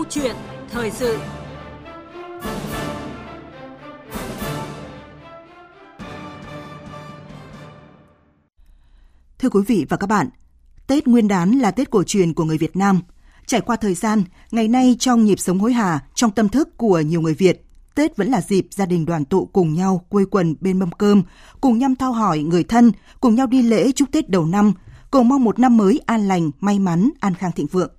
Câu chuyện thời sự Thưa quý vị và các bạn, Tết Nguyên đán là Tết cổ truyền của người Việt Nam. Trải qua thời gian, ngày nay trong nhịp sống hối hả, trong tâm thức của nhiều người Việt, Tết vẫn là dịp gia đình đoàn tụ cùng nhau quây quần bên mâm cơm, cùng nhau thao hỏi người thân, cùng nhau đi lễ chúc Tết đầu năm, cùng mong một năm mới an lành, may mắn, an khang thịnh vượng.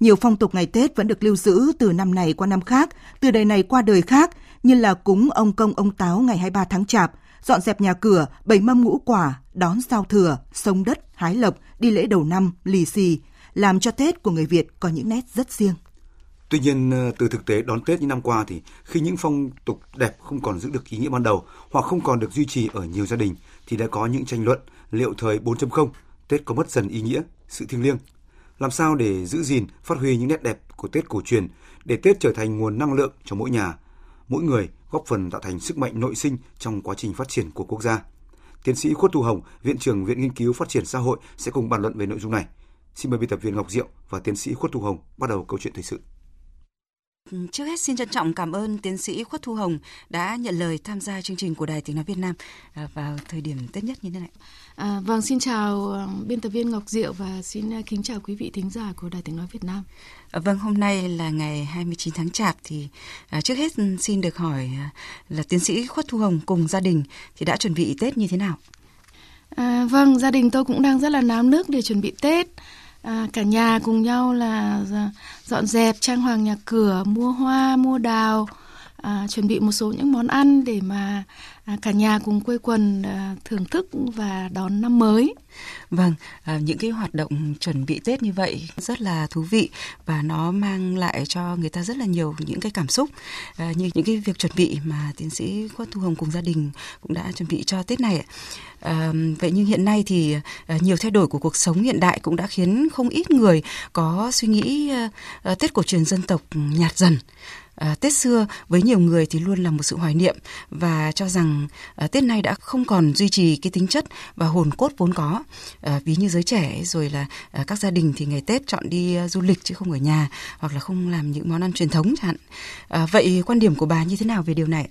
Nhiều phong tục ngày Tết vẫn được lưu giữ từ năm này qua năm khác, từ đời này qua đời khác, như là cúng ông công ông táo ngày 23 tháng Chạp, dọn dẹp nhà cửa, bày mâm ngũ quả, đón giao thừa, sông đất, hái lộc, đi lễ đầu năm, lì xì, làm cho Tết của người Việt có những nét rất riêng. Tuy nhiên, ờ, từ thực tế đón Tết những năm qua thì khi những phong tục đẹp không còn giữ được ý nghĩa ban đầu hoặc không còn được duy trì ở nhiều gia đình thì đã có những tranh luận liệu thời 4.0 Tết có mất dần ý nghĩa, sự thiêng liêng. Làm sao để giữ gìn, phát huy những nét đẹp của Tết cổ truyền để Tết trở thành nguồn năng lượng cho mỗi nhà, mỗi người góp phần tạo thành sức mạnh nội sinh trong quá trình phát triển của quốc gia. Tiến sĩ Khuất Thu Hồng, Viện trưởng Viện Nghiên cứu Phát triển Xã hội sẽ cùng bàn luận về nội dung này. Xin mời biên tập viên Ngọc Diệu và tiến sĩ Khuất Thu Hồng bắt đầu câu chuyện thời sự. Trước hết xin trân trọng cảm ơn tiến sĩ Khuất Thu Hồng đã nhận lời tham gia chương trình của Đài Tiếng Nói Việt Nam à, vào thời điểm Tết nhất như thế này. À, vâng, xin chào ờ, biên tập viên Ngọc Diệu và xin ờ, kính chào quý vị thính giả của Đài Tiếng Nói Việt Nam. À, vâng, hôm nay là ngày 29 tháng Chạp thì à, trước hết xin được hỏi à, là tiến sĩ Khuất Thu Hồng cùng gia đình thì đã chuẩn bị Tết như thế nào? À, vâng, gia đình tôi cũng đang rất là náo nước để chuẩn bị Tết à, cả nhà cùng nhau là dọn dẹp trang hoàng nhà cửa mua hoa mua đào à, chuẩn bị một số những món ăn để mà à, cả nhà cùng quây quần à, thưởng thức và đón năm mới. Vâng, à, những cái hoạt động chuẩn bị Tết như vậy rất là thú vị và nó mang lại cho người ta rất là nhiều những cái cảm xúc à, như những cái việc chuẩn bị mà tiến sĩ Khuất Thu Hồng cùng gia đình cũng đã chuẩn bị cho Tết này. À, vậy nhưng hiện nay thì à, nhiều thay đổi của cuộc sống hiện đại cũng đã khiến không ít người có suy nghĩ à, à Tết cổ truyền dân tộc nhạt dần à, Tết xưa với nhiều người thì luôn là một sự hoài niệm và cho rằng à, Tết nay đã không còn duy trì cái tính chất và hồn cốt vốn có. À, ví như giới trẻ rồi là à, các gia đình thì ngày Tết chọn đi à, du lịch chứ không ở nhà hoặc là không làm những món ăn truyền thống chẳng hạn. À, vậy quan điểm của bà như thế nào về điều này?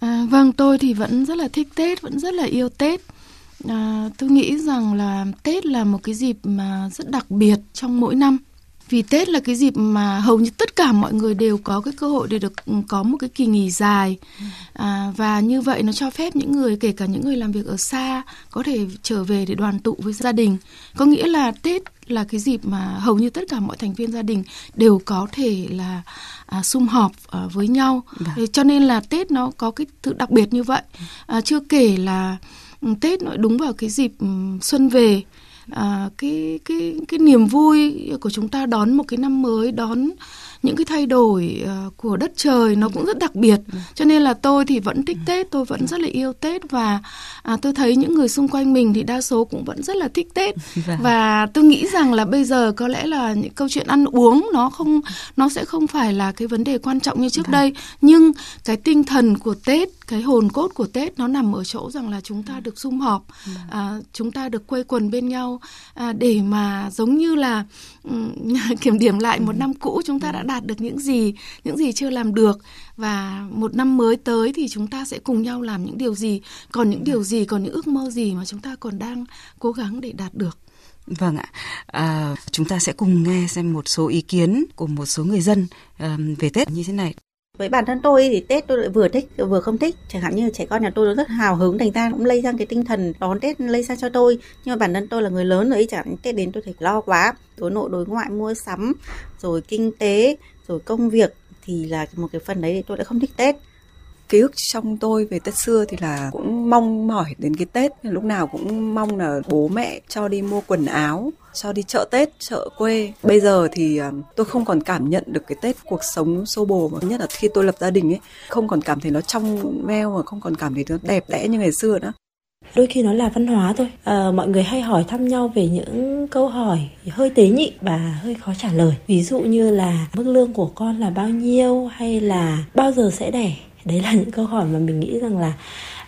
À, vâng, tôi thì vẫn rất là thích Tết, vẫn rất là yêu Tết. À, tôi nghĩ rằng là Tết là một cái dịp mà rất đặc biệt trong mỗi năm vì Tết là cái dịp mà hầu như tất cả mọi người đều có cái cơ hội để được ừ, có một cái kỳ nghỉ dài. À, và như vậy nó cho phép những người kể cả những người làm việc ở xa có thể trở về để đoàn tụ với gia đình. Có nghĩa là Tết là cái dịp mà hầu như tất cả mọi thành viên gia đình đều có thể là à, sum họp à, với nhau. Vâng. cho nên là Tết nó có cái sự đặc biệt như vậy. À, chưa kể là ừ, Tết nó đúng vào cái dịp um, xuân về à, cái cái cái niềm vui của chúng ta đón một cái năm mới đón những cái thay đổi uh, của đất trời nó cũng rất đặc biệt ừ. cho nên là tôi thì vẫn thích Tết tôi vẫn rất là yêu Tết và à, tôi thấy những người xung quanh mình thì đa số cũng vẫn rất là thích Tết vâng. và tôi nghĩ rằng là bây giờ có lẽ là những câu chuyện ăn uống nó không nó sẽ không phải là cái vấn đề quan trọng như trước vâng. đây nhưng cái tinh thần của Tết cái hồn cốt của Tết nó nằm ở chỗ rằng là chúng ta ừ. được sum họp ừ. à, chúng ta được quây quần bên nhau à, để mà giống như là um, kiểm điểm lại một ừ. năm cũ chúng ta đã đạt được những gì những gì chưa làm được. Và một năm mới tới thì chúng ta sẽ cùng nhau làm những điều gì còn những điều gì còn những ước mơ gì mà chúng ta còn đang cố gắng để đạt được. Vâng ạ, à, chúng ta sẽ cùng nghe xem một số ý kiến của một số người dân um, về Tết như thế này với bản thân tôi thì Tết tôi lại vừa thích, vừa không thích. Chẳng hạn như trẻ con nhà tôi nó rất hào hứng, thành ra cũng lây sang cái tinh thần đón Tết lây sang cho tôi. Nhưng mà bản thân tôi là người lớn rồi ấy, chẳng hạn Tết đến tôi thấy lo quá. Đối nội, đối ngoại, mua sắm, rồi kinh tế, rồi công việc thì là một cái phần đấy thì tôi lại không thích Tết ký ức trong tôi về Tết xưa thì là cũng mong mỏi đến cái Tết. Lúc nào cũng mong là bố mẹ cho đi mua quần áo cho đi chợ Tết, chợ quê. Bây giờ thì à, tôi không còn cảm nhận được cái Tết cuộc sống xô bồ mà nhất là khi tôi lập gia đình ấy, không còn cảm thấy nó trong veo và không còn cảm thấy nó đẹp đẽ như ngày xưa nữa. Đôi khi nó là văn hóa thôi. À, mọi người hay hỏi thăm nhau về những câu hỏi hơi tế nhị và hơi khó trả lời. Ví dụ như là mức lương của con là bao nhiêu hay là bao giờ sẽ đẻ? Đấy là những câu hỏi mà mình nghĩ rằng là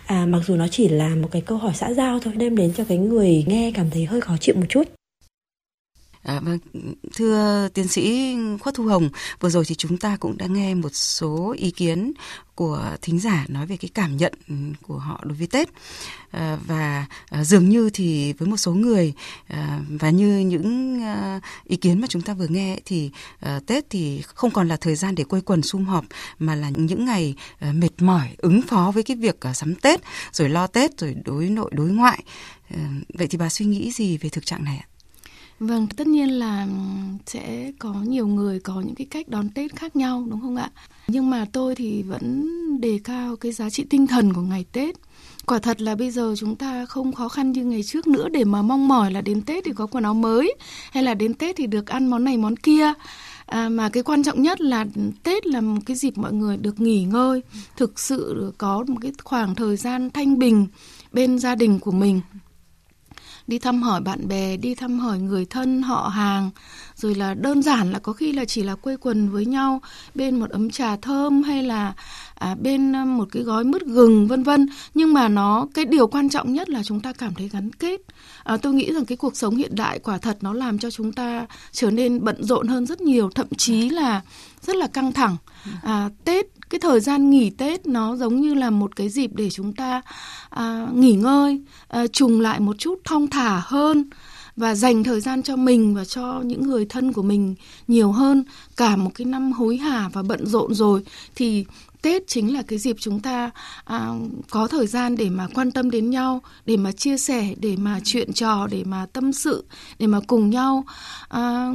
à, mặc dù nó chỉ là một cái câu hỏi xã giao thôi đem đến cho cái người nghe cảm thấy hơi khó chịu một chút. À, vâng, thưa tiến sĩ Khuất Thu Hồng, vừa rồi thì chúng ta cũng đã nghe một số ý kiến của thính giả nói về cái cảm nhận của họ đối với Tết à, và à, dường như thì với một số người à, và như những à, ý kiến mà chúng ta vừa nghe thì à, Tết thì không còn là thời gian để quây quần sum họp mà là những ngày à, mệt mỏi ứng phó với cái việc à, sắm Tết rồi lo Tết rồi đối nội đối ngoại. À, vậy thì bà suy nghĩ gì về thực trạng này ạ? Vâng, tất nhiên là ừ, sẽ có nhiều người có những cái cách đón Tết khác nhau đúng không ạ? Nhưng mà tôi thì vẫn đề cao cái giá trị tinh thần của ngày Tết. Quả thật là bây giờ chúng ta không khó khăn như ngày trước nữa để mà mong mỏi là đến Tết thì có quần áo mới hay là đến Tết thì được ăn món này món kia. À, mà cái quan trọng nhất là Tết là một cái dịp mọi người được nghỉ ngơi, thực sự có một cái khoảng thời gian thanh bình bên gia đình của mình đi thăm hỏi bạn bè, đi thăm hỏi người thân, họ hàng, rồi là đơn giản là có khi là chỉ là quây quần với nhau bên một ấm trà thơm hay là à, bên à, một cái gói mứt gừng vân vân. Nhưng mà nó cái điều quan trọng nhất là chúng ta cảm thấy gắn kết. À, tôi nghĩ rằng cái cuộc sống hiện đại quả thật nó làm cho chúng ta trở nên bận rộn hơn rất nhiều, thậm chí là rất là căng thẳng. À, Tết cái thời gian nghỉ Tết nó giống như là một cái dịp để chúng ta à, nghỉ ngơi, à, trùng lại một chút thong thả hơn và dành thời gian cho mình và cho những người thân của mình nhiều hơn cả một cái năm hối hả và bận rộn rồi thì Tết chính là cái dịp chúng ta à, có thời gian để mà quan tâm đến nhau, để mà chia sẻ, để mà chuyện trò, để mà tâm sự, để mà cùng nhau. À,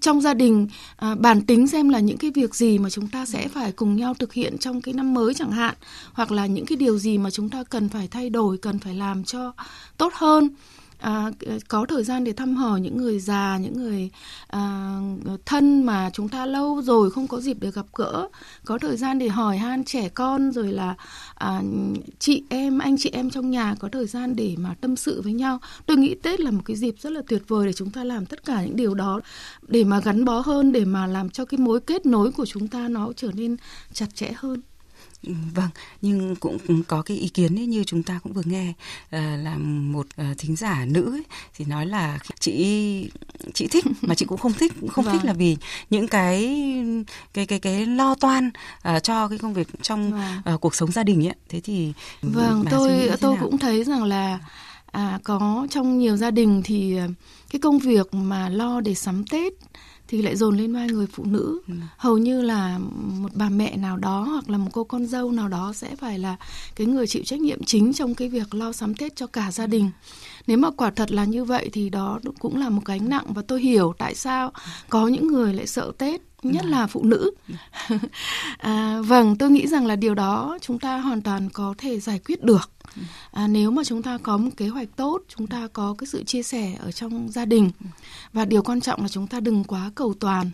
trong gia đình à, bàn tính xem là những cái việc gì mà chúng ta sẽ phải cùng nhau thực hiện trong cái năm mới chẳng hạn, hoặc là những cái điều gì mà chúng ta cần phải thay đổi, cần phải làm cho tốt hơn à, có thời gian để thăm hỏi những người già những người à, thân mà chúng ta lâu rồi không có dịp để gặp gỡ. Có thời gian để hỏi han trẻ con rồi là à, chị em anh chị em trong nhà có thời gian để mà tâm sự với nhau. Tôi nghĩ tết là một cái dịp rất là tuyệt vời để chúng ta làm tất cả những điều đó để mà gắn bó hơn để mà làm cho cái mối kết nối của chúng ta nó trở nên chặt chẽ hơn vâng, nhưng cũng có cái ý kiến ấy, như chúng ta cũng vừa nghe uh, là một uh, thính giả nữ ấy, thì nói là chị chị thích mà chị cũng không thích không vâng. thích là vì những cái cái cái cái lo toan uh, cho cái công việc trong vâng. uh, cuộc sống gia đình ấy. Thế thì vâng tôi tôi nào? cũng thấy rằng là à, có trong nhiều gia đình thì cái công việc mà lo để sắm Tết thì lại dồn lên vai người phụ nữ. Ừ. hầu như là một bà mẹ nào đó hoặc là một cô con dâu nào đó sẽ phải là cái người chịu trách nhiệm chính trong cái việc lo sắm tết cho cả gia đình. Nếu mà quả thật là như vậy thì đó cũng là một gánh nặng và tôi hiểu tại sao có những người lại sợ tết nhất ừ. là phụ nữ. À, vâng tôi nghĩ rằng là điều đó chúng ta hoàn toàn có thể giải quyết được à, nếu mà chúng ta có một kế hoạch tốt chúng ta có cái sự chia sẻ ở trong gia đình và điều quan trọng là chúng ta đừng quá cầu toàn.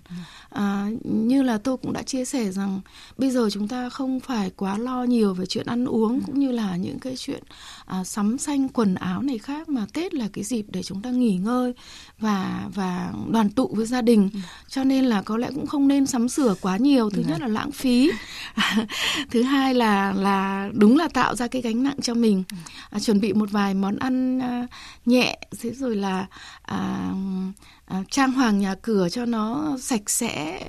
À, như là tôi cũng đã chia sẻ rằng bây giờ chúng ta không phải quá lo nhiều về chuyện ăn uống cũng như là những cái chuyện à, sắm xanh quần áo này khác mà tết là cái dịp để chúng ta nghỉ ngơi và và đoàn tụ với gia đình. Cho nên là có lẽ cũng không nên sắm sửa quá nhiều thứ nhất là lãng phí. Thứ hai là là đúng là tạo ra cái gánh nặng cho mình à, chuẩn bị một vài món ăn à, nhẹ thế rồi là à, à, trang hoàng nhà cửa cho nó sạch sẽ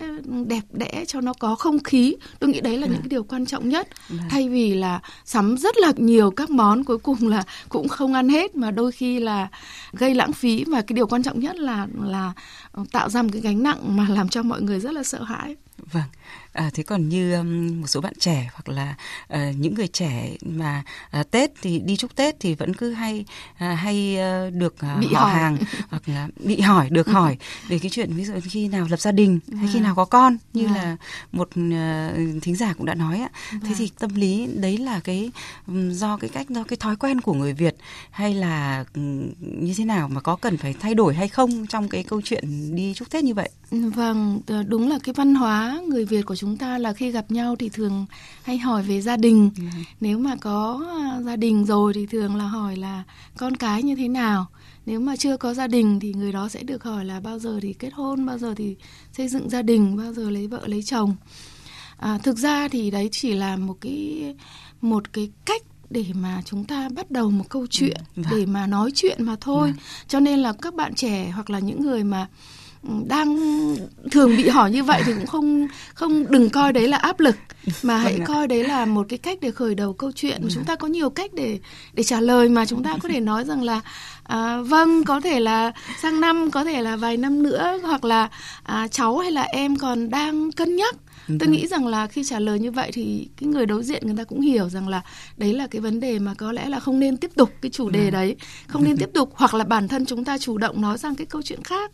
đẹp đẽ cho nó có không khí. Tôi nghĩ đấy là những cái điều quan trọng nhất. Thay vì là sắm rất là nhiều các món cuối cùng là cũng không ăn hết mà đôi khi là gây lãng phí. Và cái điều quan trọng nhất là là tạo ra một cái gánh nặng mà làm cho mọi người rất là sợ hãi. Vâng À, thế còn như um, một số bạn trẻ hoặc là uh, những người trẻ mà uh, Tết thì đi chúc Tết thì vẫn cứ hay uh, hay uh, được uh, bị họ hỏi. hàng hoặc là bị hỏi được hỏi về cái chuyện ví dụ khi nào lập gia đình hay khi nào có con như à. là một uh, thính giả cũng đã nói ạ. Thế thì tâm lý đấy là cái um, do cái cách do cái thói quen của người Việt hay là um, như thế nào mà có cần phải thay đổi hay không trong cái câu chuyện đi chúc Tết như vậy? Vâng, đúng là cái văn hóa người Việt của chúng ta là khi gặp nhau thì thường hay hỏi về gia đình. Ừ. nếu mà có à, gia đình rồi thì thường là hỏi là con cái như thế nào. Nếu mà chưa có gia đình thì người đó sẽ được hỏi là bao giờ thì kết hôn bao giờ thì xây dựng gia đình bao giờ lấy vợ lấy chồng. À, thực ra thì đấy chỉ là một cái một cái cách để mà chúng ta bắt đầu một câu chuyện ừ, để mà nói chuyện mà thôi. Vâng. cho nên là các bạn trẻ hoặc là những người mà đang thường bị hỏi như vậy thì cũng không không đừng coi đấy là áp lực mà hãy vâng coi đấy là một cái cách để khởi đầu câu chuyện. Vâng. chúng ta có nhiều cách để để trả lời mà chúng ta có thể nói rằng là à, vâng có thể là sang năm có thể là vài năm nữa hoặc là à, cháu hay là em còn đang cân nhắc. Tôi vâng. nghĩ rằng là khi trả lời như vậy thì cái người đối diện người ta cũng hiểu rằng là đấy là cái vấn đề mà có lẽ là không nên tiếp tục cái chủ đề đấy không nên tiếp tục hoặc là bản thân chúng ta chủ động nói sang cái câu chuyện khác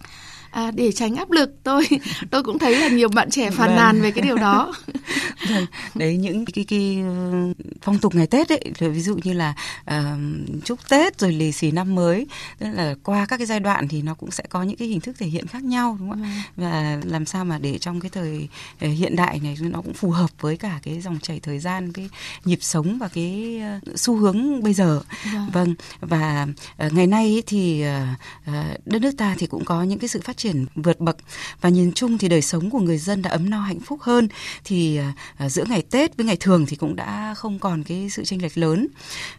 à, để tránh áp lực tôi tôi cũng thấy là nhiều bạn trẻ phàn vâng. nàn về cái điều đó vâng. đấy những cái, cái ờ, phong tục ngày tết ấy ví dụ như là uh, chúc tết rồi lì xì năm mới tức là qua các cái giai đoạn thì nó cũng sẽ có những cái hình thức thể hiện khác nhau đúng không ạ vâng. và làm sao mà để trong cái thời ờ, hiện đại này nó cũng phù hợp với cả cái dòng chảy thời gian cái nhịp sống và cái xu hướng bây giờ vâng, vâng. và uh, ngày nay thì uh, đất nước ta thì cũng có những cái sự phát triển vượt bậc. Và nhìn chung thì đời sống của người dân đã ấm no, hạnh phúc hơn. Thì à, giữa ngày Tết với ngày thường thì cũng đã không còn cái sự chênh lệch lớn.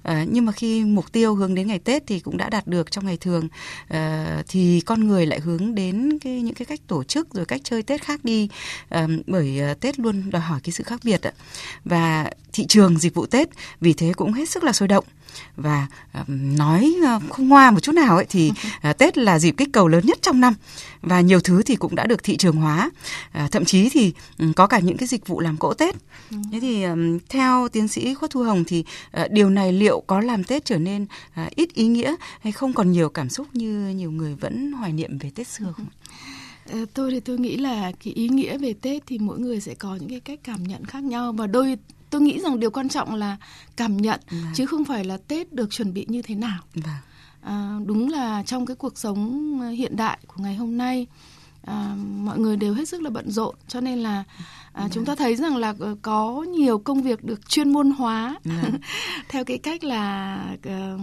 À, nhưng mà khi mục tiêu hướng đến ngày Tết thì cũng đã đạt được trong ngày thường. À, thì con người lại hướng đến cái, những cái cách tổ chức rồi cách chơi Tết khác đi. Bởi Tết luôn đòi hỏi cái sự khác biệt và thị trường dịch vụ Tết vì thế cũng hết sức là sôi động. Và uh, nói uh, không ngoa một chút nào ấy thì uh, Tết là dịp kích cầu lớn nhất trong năm. Và nhiều thứ thì cũng đã được thị trường hóa. Uh, thậm chí thì um, có cả những cái dịch vụ làm cỗ Tết. Ừ. thế thì um, theo tiến sĩ Khuất Thu Hồng thì uh, điều này liệu có làm Tết trở nên uh, ít ý nghĩa hay không? Còn nhiều cảm xúc như nhiều người vẫn hoài niệm về Tết xưa không? Ờ, tôi thì tôi nghĩ là cái ý nghĩa về Tết thì mỗi người sẽ có những cái cách cảm nhận khác nhau. Và đôi tôi nghĩ rằng điều quan trọng là cảm nhận vâng. chứ không phải là Tết được chuẩn bị như thế nào. Vâng. À, đúng là trong cái cuộc sống hiện đại của ngày hôm nay à, mọi người đều hết sức là bận rộn cho nên là à, chúng ta thấy rằng là ờ, có nhiều công việc được chuyên môn hóa theo cái cách là uh,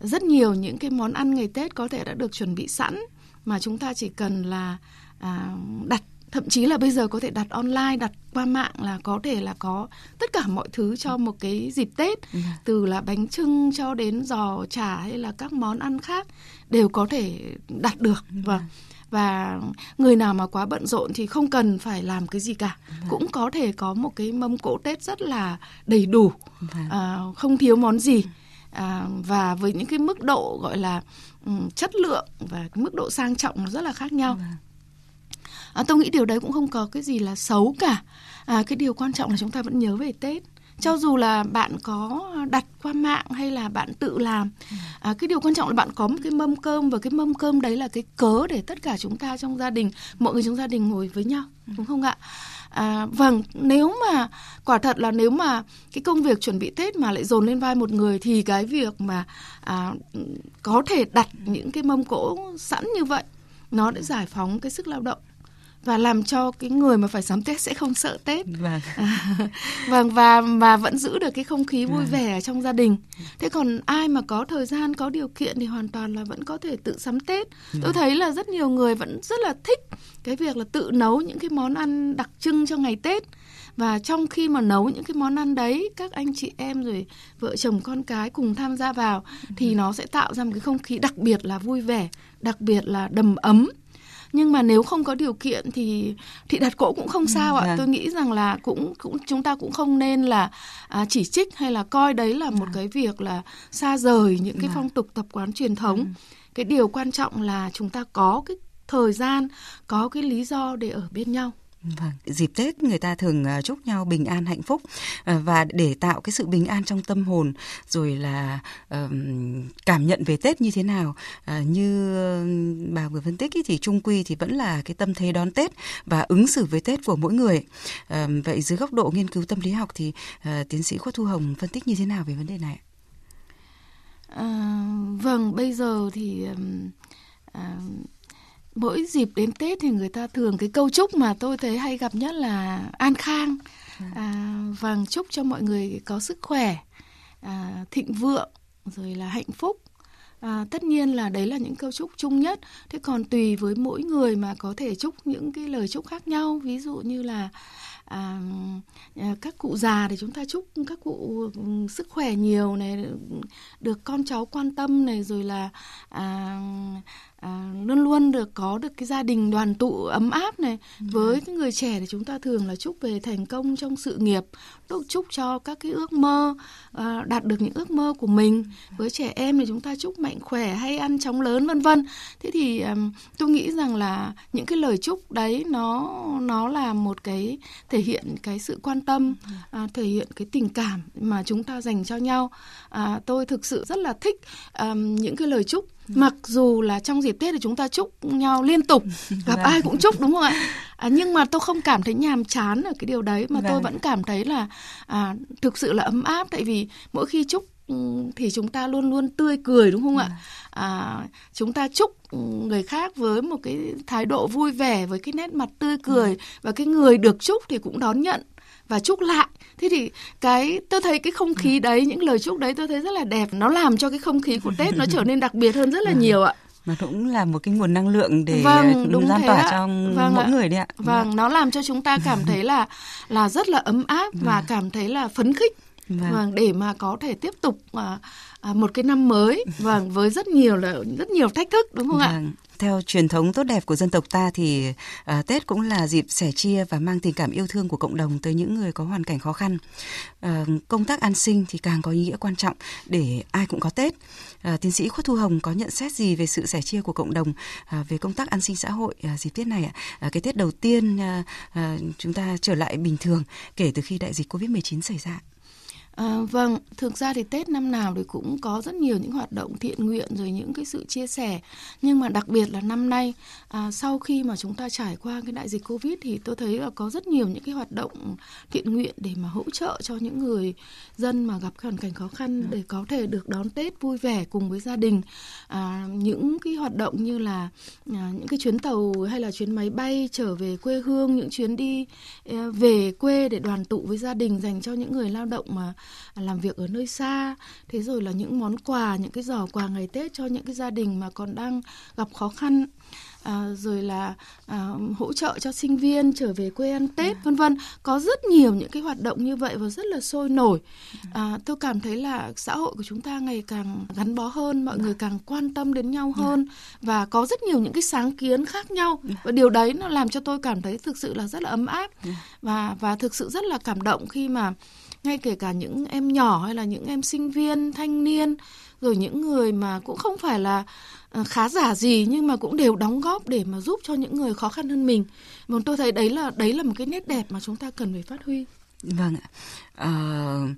rất nhiều những cái món ăn ngày Tết có thể đã được chuẩn bị sẵn mà chúng ta chỉ cần là à, đặt thậm chí là bây giờ có thể đặt online đặt qua mạng là có thể là có tất cả mọi thứ cho một cái dịp tết từ là bánh trưng cho đến giò chả hay là các món ăn khác đều có thể đặt được. Vâng. và người nào mà quá bận rộn thì không cần phải làm cái gì cả. Vâng. cũng có thể có một cái mâm cỗ tết rất là đầy đủ. Vâng. à, không thiếu món gì à, và với những cái mức độ gọi là um, chất lượng và cái mức độ sang trọng nó rất là khác nhau yeah à, tôi nghĩ điều đấy cũng không có cái gì là xấu cả. À, cái điều quan trọng là chúng ta vẫn nhớ về tết. Cho dù là bạn có đặt qua mạng hay là bạn tự làm à, cái điều quan trọng là bạn có một cái mâm cơm và cái mâm cơm đấy là cái cớ để tất cả chúng ta trong gia đình mọi người trong gia đình ngồi với nhau đúng không ạ? À, vâng, nếu mà quả thật là nếu mà cái công việc chuẩn bị Tết mà lại dồn lên vai một người thì cái việc mà à, có thể đặt những cái mâm cỗ sẵn như vậy nó để giải phóng cái sức lao động và làm cho cái người mà phải sắm Tết sẽ không sợ Tết. Vâng. À, vâng và mà vẫn giữ được cái không khí vui vâng. vẻ trong gia đình. Thế còn ai mà có thời gian có điều kiện thì hoàn toàn là vẫn có thể tự sắm Tết. Vâng. Tôi thấy là rất nhiều người vẫn rất là thích cái việc là tự nấu những cái món ăn đặc trưng cho ngày Tết và trong khi mà nấu những cái món ăn đấy các anh chị em rồi vợ chồng con cái cùng tham gia vào thì nó sẽ tạo ra một cái không khí đặc biệt là vui vẻ đặc biệt là đầm ấm nhưng mà nếu không có điều kiện thì thì đặt cỗ cũng không sao ạ. Vâng. Tôi nghĩ rằng là cũng cũng chúng ta cũng không nên là à, chỉ trích hay là coi đấy là một vâng. cái việc là xa rời những cái vâng. phong tục tập quán truyền thống. Ừ. Cái điều quan trọng là chúng ta có cái thời gian, có cái lý do để ở bên nhau. Vâng, dịp Tết người ta thường à, chúc nhau bình an hạnh phúc à, và để tạo cái sự bình an trong tâm hồn rồi là cảm nhận về Tết như thế nào à, như bà vừa phân tích ý, thì trung quy thì vẫn là cái tâm thế đón Tết và ứng xử với Tết của mỗi người. vậy dưới góc độ nghiên cứu tâm lý học thì tiến sĩ Khuất Thu Hồng phân tích như thế nào về vấn đề này? À, vâng, bây giờ thì à, mỗi dịp đến Tết thì người ta thường cái câu chúc mà tôi thấy hay gặp nhất là an khang. Dạ. à, vâng chúc cho mọi người có sức khỏe à, thịnh vượng rồi là hạnh phúc. À, tất nhiên là đấy là những câu chúc chung nhất. Thế còn tùy với mỗi người mà có thể chúc những cái lời chúc khác nhau. Ví dụ như là à, à, các cụ già thì chúng ta chúc các cụ ừ, sức khỏe nhiều này được con cháu quan tâm này rồi là à, à, luôn luôn được có được cái gia đình đoàn tụ ấm áp này. Ừ. với cái người trẻ thì chúng ta thường là chúc về thành công trong sự nghiệp chúc cho các cái ước mơ à, đạt được những ước mơ của mình. Với trẻ em thì chúng ta chúc mạnh khỏe hay ăn chóng lớn vân vân. Thế thì um, tôi nghĩ rằng là những cái lời chúc đấy nó nó là một cái thể hiện cái sự quan tâm à, thể hiện cái tình cảm mà chúng ta dành cho nhau. À, tôi thực sự rất là thích um, những cái lời chúc mặc dù là trong dịp tết thì chúng ta chúc nhau liên tục gặp vâng. ai cũng chúc đúng không ạ à, nhưng mà tôi không cảm thấy nhàm chán ở cái điều đấy mà vâng. tôi vẫn cảm thấy là à, thực sự là ấm áp tại vì mỗi khi chúc ừ, thì chúng ta luôn luôn tươi cười đúng không ạ vâng. à, chúng ta chúc người khác với một cái thái độ vui vẻ với cái nét mặt tươi cười ừ. và cái người được chúc thì cũng đón nhận và chúc lại thế thì cái tôi thấy cái không khí đấy những lời chúc đấy tôi thấy rất là đẹp nó làm cho cái không khí của tết nó trở nên đặc biệt hơn rất là nhiều ạ mà cũng là một cái nguồn năng lượng để vâng, đúng lan tỏa cho vâng mỗi ạ. người đấy ạ. Vâng, nó làm cho chúng ta cảm thấy là là rất là ấm áp và vâng. cảm thấy là phấn khích. Vâng. vâng để mà có thể tiếp tục à, à, một cái năm mới vâng với rất nhiều là rất nhiều thách thức đúng không vâng. ạ? Theo truyền thống tốt đẹp của dân tộc ta thì à, Tết cũng là dịp sẻ chia và mang tình cảm yêu thương của cộng đồng tới những người có hoàn cảnh khó khăn. À, công tác an sinh thì càng có ý nghĩa quan trọng để ai cũng có Tết. À, tiến sĩ Khuất Thu Hồng có nhận xét gì về sự sẻ chia của cộng đồng à, về công tác an sinh xã hội à, dịp Tết này ạ? À, cái Tết đầu tiên à, à, chúng ta trở lại bình thường kể từ khi đại dịch Covid-19 xảy ra. À, vâng, thực ra thì Tết năm nào thì cũng có rất nhiều những hoạt động thiện nguyện rồi những cái sự chia sẻ. Nhưng mà đặc biệt là năm nay à, sau khi mà chúng ta trải qua cái đại dịch Covid thì tôi thấy là có rất nhiều những cái hoạt động thiện nguyện để mà hỗ trợ cho những người dân mà gặp hoàn cảnh khó khăn để có thể được đón Tết vui vẻ cùng với gia đình. À, những cái hoạt động như là à, những cái chuyến tàu hay là chuyến máy bay trở về quê hương, những chuyến đi à, về quê để đoàn tụ với gia đình dành cho những người lao động mà làm việc ở nơi xa. Thế rồi là những món quà những cái giỏ quà ngày tết cho những cái gia đình mà còn đang gặp khó khăn. À, rồi là à, hỗ trợ cho sinh viên trở về quê ăn Tết vân vân. Có rất nhiều những cái hoạt động như vậy và rất là sôi nổi. À, tôi cảm thấy là xã hội của chúng ta ngày càng gắn bó hơn mọi người càng quan tâm đến nhau hơn và có rất nhiều những cái sáng kiến khác nhau. Và điều đấy nó làm cho tôi cảm thấy thực sự là rất là ấm áp và và thực sự rất là cảm động khi mà ngay kể cả những em nhỏ hay là những em sinh viên, thanh niên, rồi những người mà cũng không phải là ờ, khá giả gì nhưng mà cũng đều đóng góp để mà giúp cho những người khó khăn hơn mình mà tôi thấy đấy là đấy là một cái nét đẹp mà chúng ta cần phải phát huy Vâng ạ. À,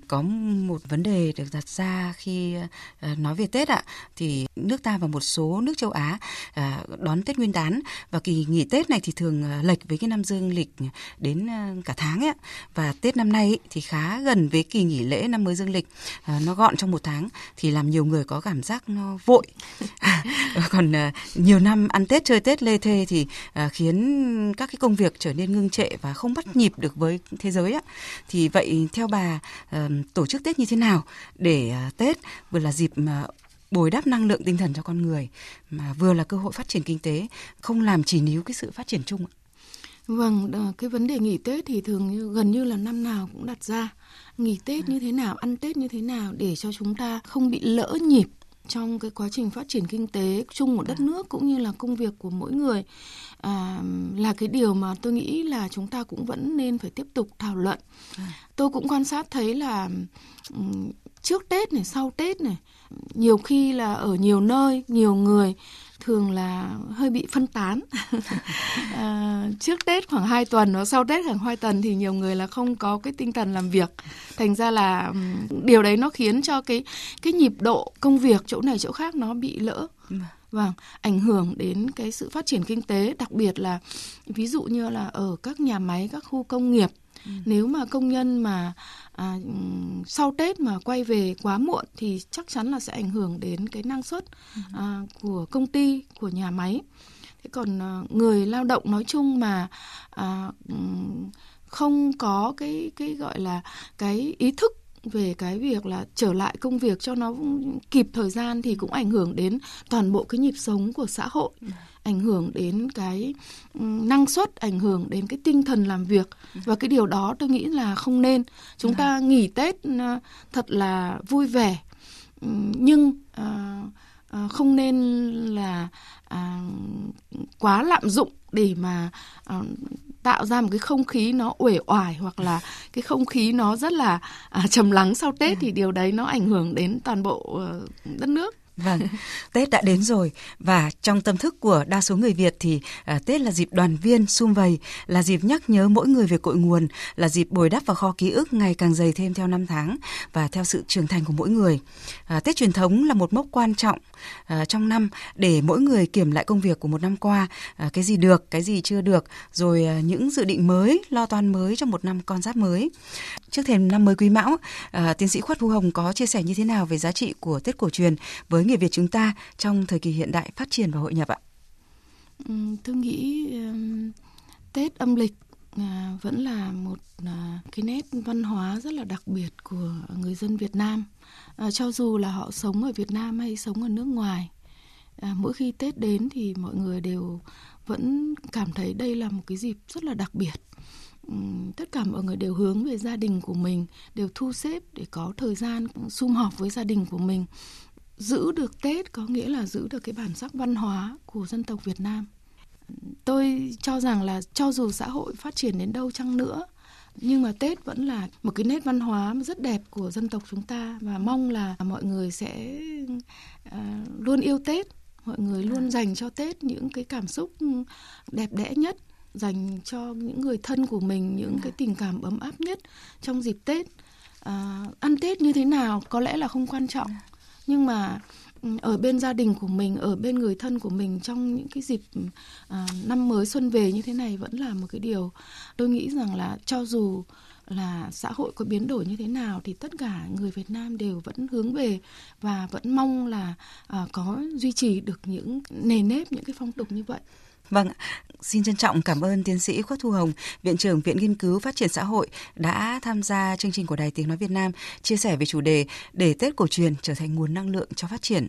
có một vấn đề được đặt ra khi à, nói về Tết ạ, thì nước ta và một số nước châu Á à, đón Tết Nguyên đán và kỳ nghỉ Tết này thì thường à, lệch với cái năm dương lịch đến à, cả tháng ấy và Tết năm nay thì khá gần với kỳ nghỉ lễ năm mới dương lịch, à, nó gọn trong một tháng thì làm nhiều người có cảm giác nó vội. À, còn à, nhiều năm ăn Tết chơi Tết lê thê thì à, khiến các cái công việc trở nên ngưng trệ và không bắt nhịp được với thế giới ạ. Thì vậy theo bà uh, tổ chức Tết như thế nào để uh, Tết vừa là dịp mà bồi đắp năng lượng tinh thần cho con người mà vừa là cơ hội phát triển kinh tế, không làm chỉ níu cái sự phát triển chung ạ? Vâng, cái vấn đề nghỉ Tết thì thường như, gần như là năm nào cũng đặt ra. Nghỉ Tết như thế nào, ăn Tết như thế nào để cho chúng ta không bị lỡ nhịp trong cái quá trình phát triển kinh tế chung của đất nước cũng như là công việc của mỗi người. À, là cái điều mà tôi nghĩ là chúng ta cũng vẫn nên phải tiếp tục thảo luận. Tôi cũng quan sát thấy là trước Tết này, sau Tết này, nhiều khi là ở nhiều nơi, nhiều người thường là hơi bị phân tán. À, trước tết khoảng 2 tuần và sau tết khoảng 2 tuần thì nhiều người là không có cái tinh thần làm việc. Thành ra là điều đấy nó khiến cho cái cái nhịp độ công việc chỗ này chỗ khác nó bị lỡ. Vâng. ảnh hưởng đến cái sự phát triển kinh tế đặc biệt là ví dụ như là ở các nhà máy các khu công nghiệp ừ. nếu mà công nhân mà à, sau Tết mà quay về quá muộn thì chắc chắn là sẽ ảnh hưởng đến cái năng suất ừ. à, của công ty của nhà máy thế còn à, người lao động nói chung mà à, không có cái cái gọi là cái ý thức về cái việc là trở lại công việc cho nó kịp thời gian thì cũng ảnh hưởng đến toàn bộ cái nhịp sống của xã hội ảnh hưởng đến cái năng suất ảnh hưởng đến cái tinh thần làm việc. Và cái điều đó tôi nghĩ là không nên. Chúng ta nghỉ tết ờ, thật là vui vẻ. Nhưng uh, không nên là uh, quá lạm dụng để mà uh, tạo ra một cái không khí nó uể oải hoặc là cái không khí nó rất là à, trầm lắng sau Tết thì điều đấy nó ảnh hưởng đến toàn bộ uh, đất nước. Vâng, Tết đã đến rồi và trong tâm thức của đa số người Việt thì à, Tết là dịp đoàn viên, sum vầy, là dịp nhắc nhớ mỗi người về cội nguồn, là dịp bồi đắp vào kho ký ức ngày càng dày thêm theo năm tháng và theo sự trưởng thành của mỗi người. À, Tết truyền thống là một mốc quan trọng à, trong năm để mỗi người kiểm lại công việc của một năm qua, à, cái gì được, cái gì chưa được, rồi à, những dự định mới, lo toan mới trong một năm con giáp mới. Trước thềm năm mới Quý Mão, à, tiến sĩ Khuất Thu Hồng có chia sẻ như thế nào về giá trị của Tết cổ truyền với người Việt chúng ta trong thời kỳ hiện đại phát triển và hội nhập ạ? Ừ, tôi nghĩ Tết âm lịch à, vẫn là một à, cái nét văn hóa rất là đặc biệt của người dân Việt Nam. À, cho dù là họ sống ở Việt Nam hay sống ở nước ngoài, à, mỗi khi Tết đến thì mọi người đều vẫn cảm thấy đây là một cái dịp rất là đặc biệt tất cả mọi người đều hướng về gia đình của mình đều thu xếp để có thời gian sum họp với gia đình của mình giữ được Tết có nghĩa là giữ được cái bản sắc văn hóa của dân tộc Việt Nam. Tôi cho rằng là cho dù xã hội phát triển đến đâu chăng nữa nhưng mà Tết vẫn là một cái nét văn hóa rất đẹp của dân tộc chúng ta và mong là mọi người sẽ uh, luôn yêu Tết, mọi người luôn dành cho Tết những cái cảm xúc đẹp đẽ nhất, dành cho những người thân của mình những cái tình cảm ấm áp nhất trong dịp Tết. Uh, ăn Tết như thế nào có lẽ là không quan trọng nhưng mà ừ, ở bên gia đình của mình ở bên người thân của mình trong những cái dịp à, năm mới xuân về như thế này vẫn là một cái điều tôi nghĩ rằng là cho dù là xã hội có biến đổi như thế nào thì tất cả người Việt Nam đều vẫn hướng về và vẫn mong là à, có duy trì được những nề nếp những cái phong tục như vậy. Vâng, xin trân trọng cảm ơn tiến sĩ Khuất Thu Hồng, Viện trưởng Viện Nghiên cứu Phát triển Xã hội đã tham gia chương trình của Đài Tiếng Nói Việt Nam chia sẻ về chủ đề để Tết cổ truyền trở thành nguồn năng lượng cho phát triển.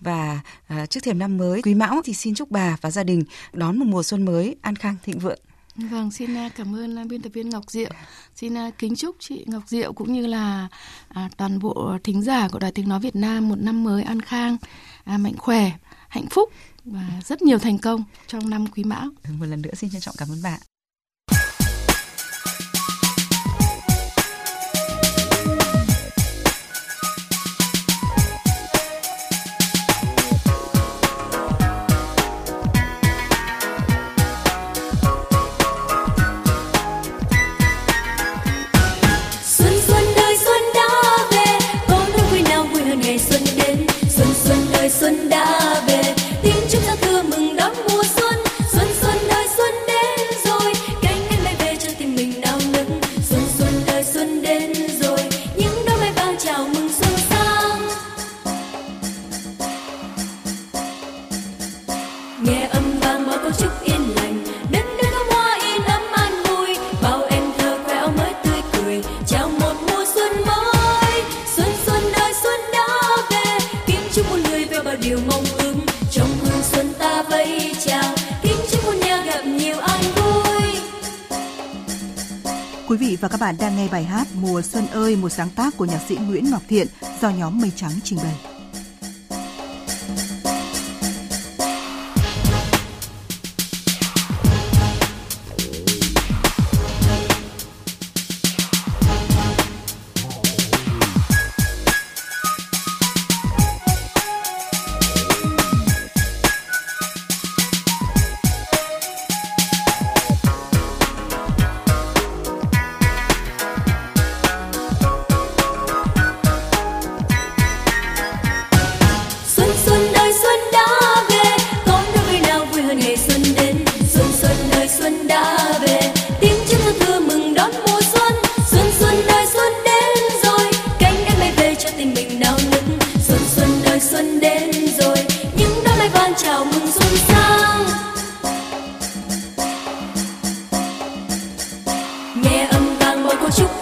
Và à, trước thềm năm mới Quý Mão thì xin chúc bà và gia đình đón một mùa xuân mới an khang thịnh vượng. Vâng, xin à, cảm ơn à, biên tập viên Ngọc Diệu. Xin à, kính chúc chị Ngọc Diệu cũng như là toàn bộ thính giả của Đài Tiếng Nói Việt Nam một năm mới an khang, mạnh khỏe, hạnh phúc và rất nhiều thành công trong năm Quý Mão. Một lần nữa xin trân trọng cảm ơn bạn. Quý của nhạc sĩ Nguyễn Ngọc Thiện do nhóm Mây Trắng trình bày. 싶어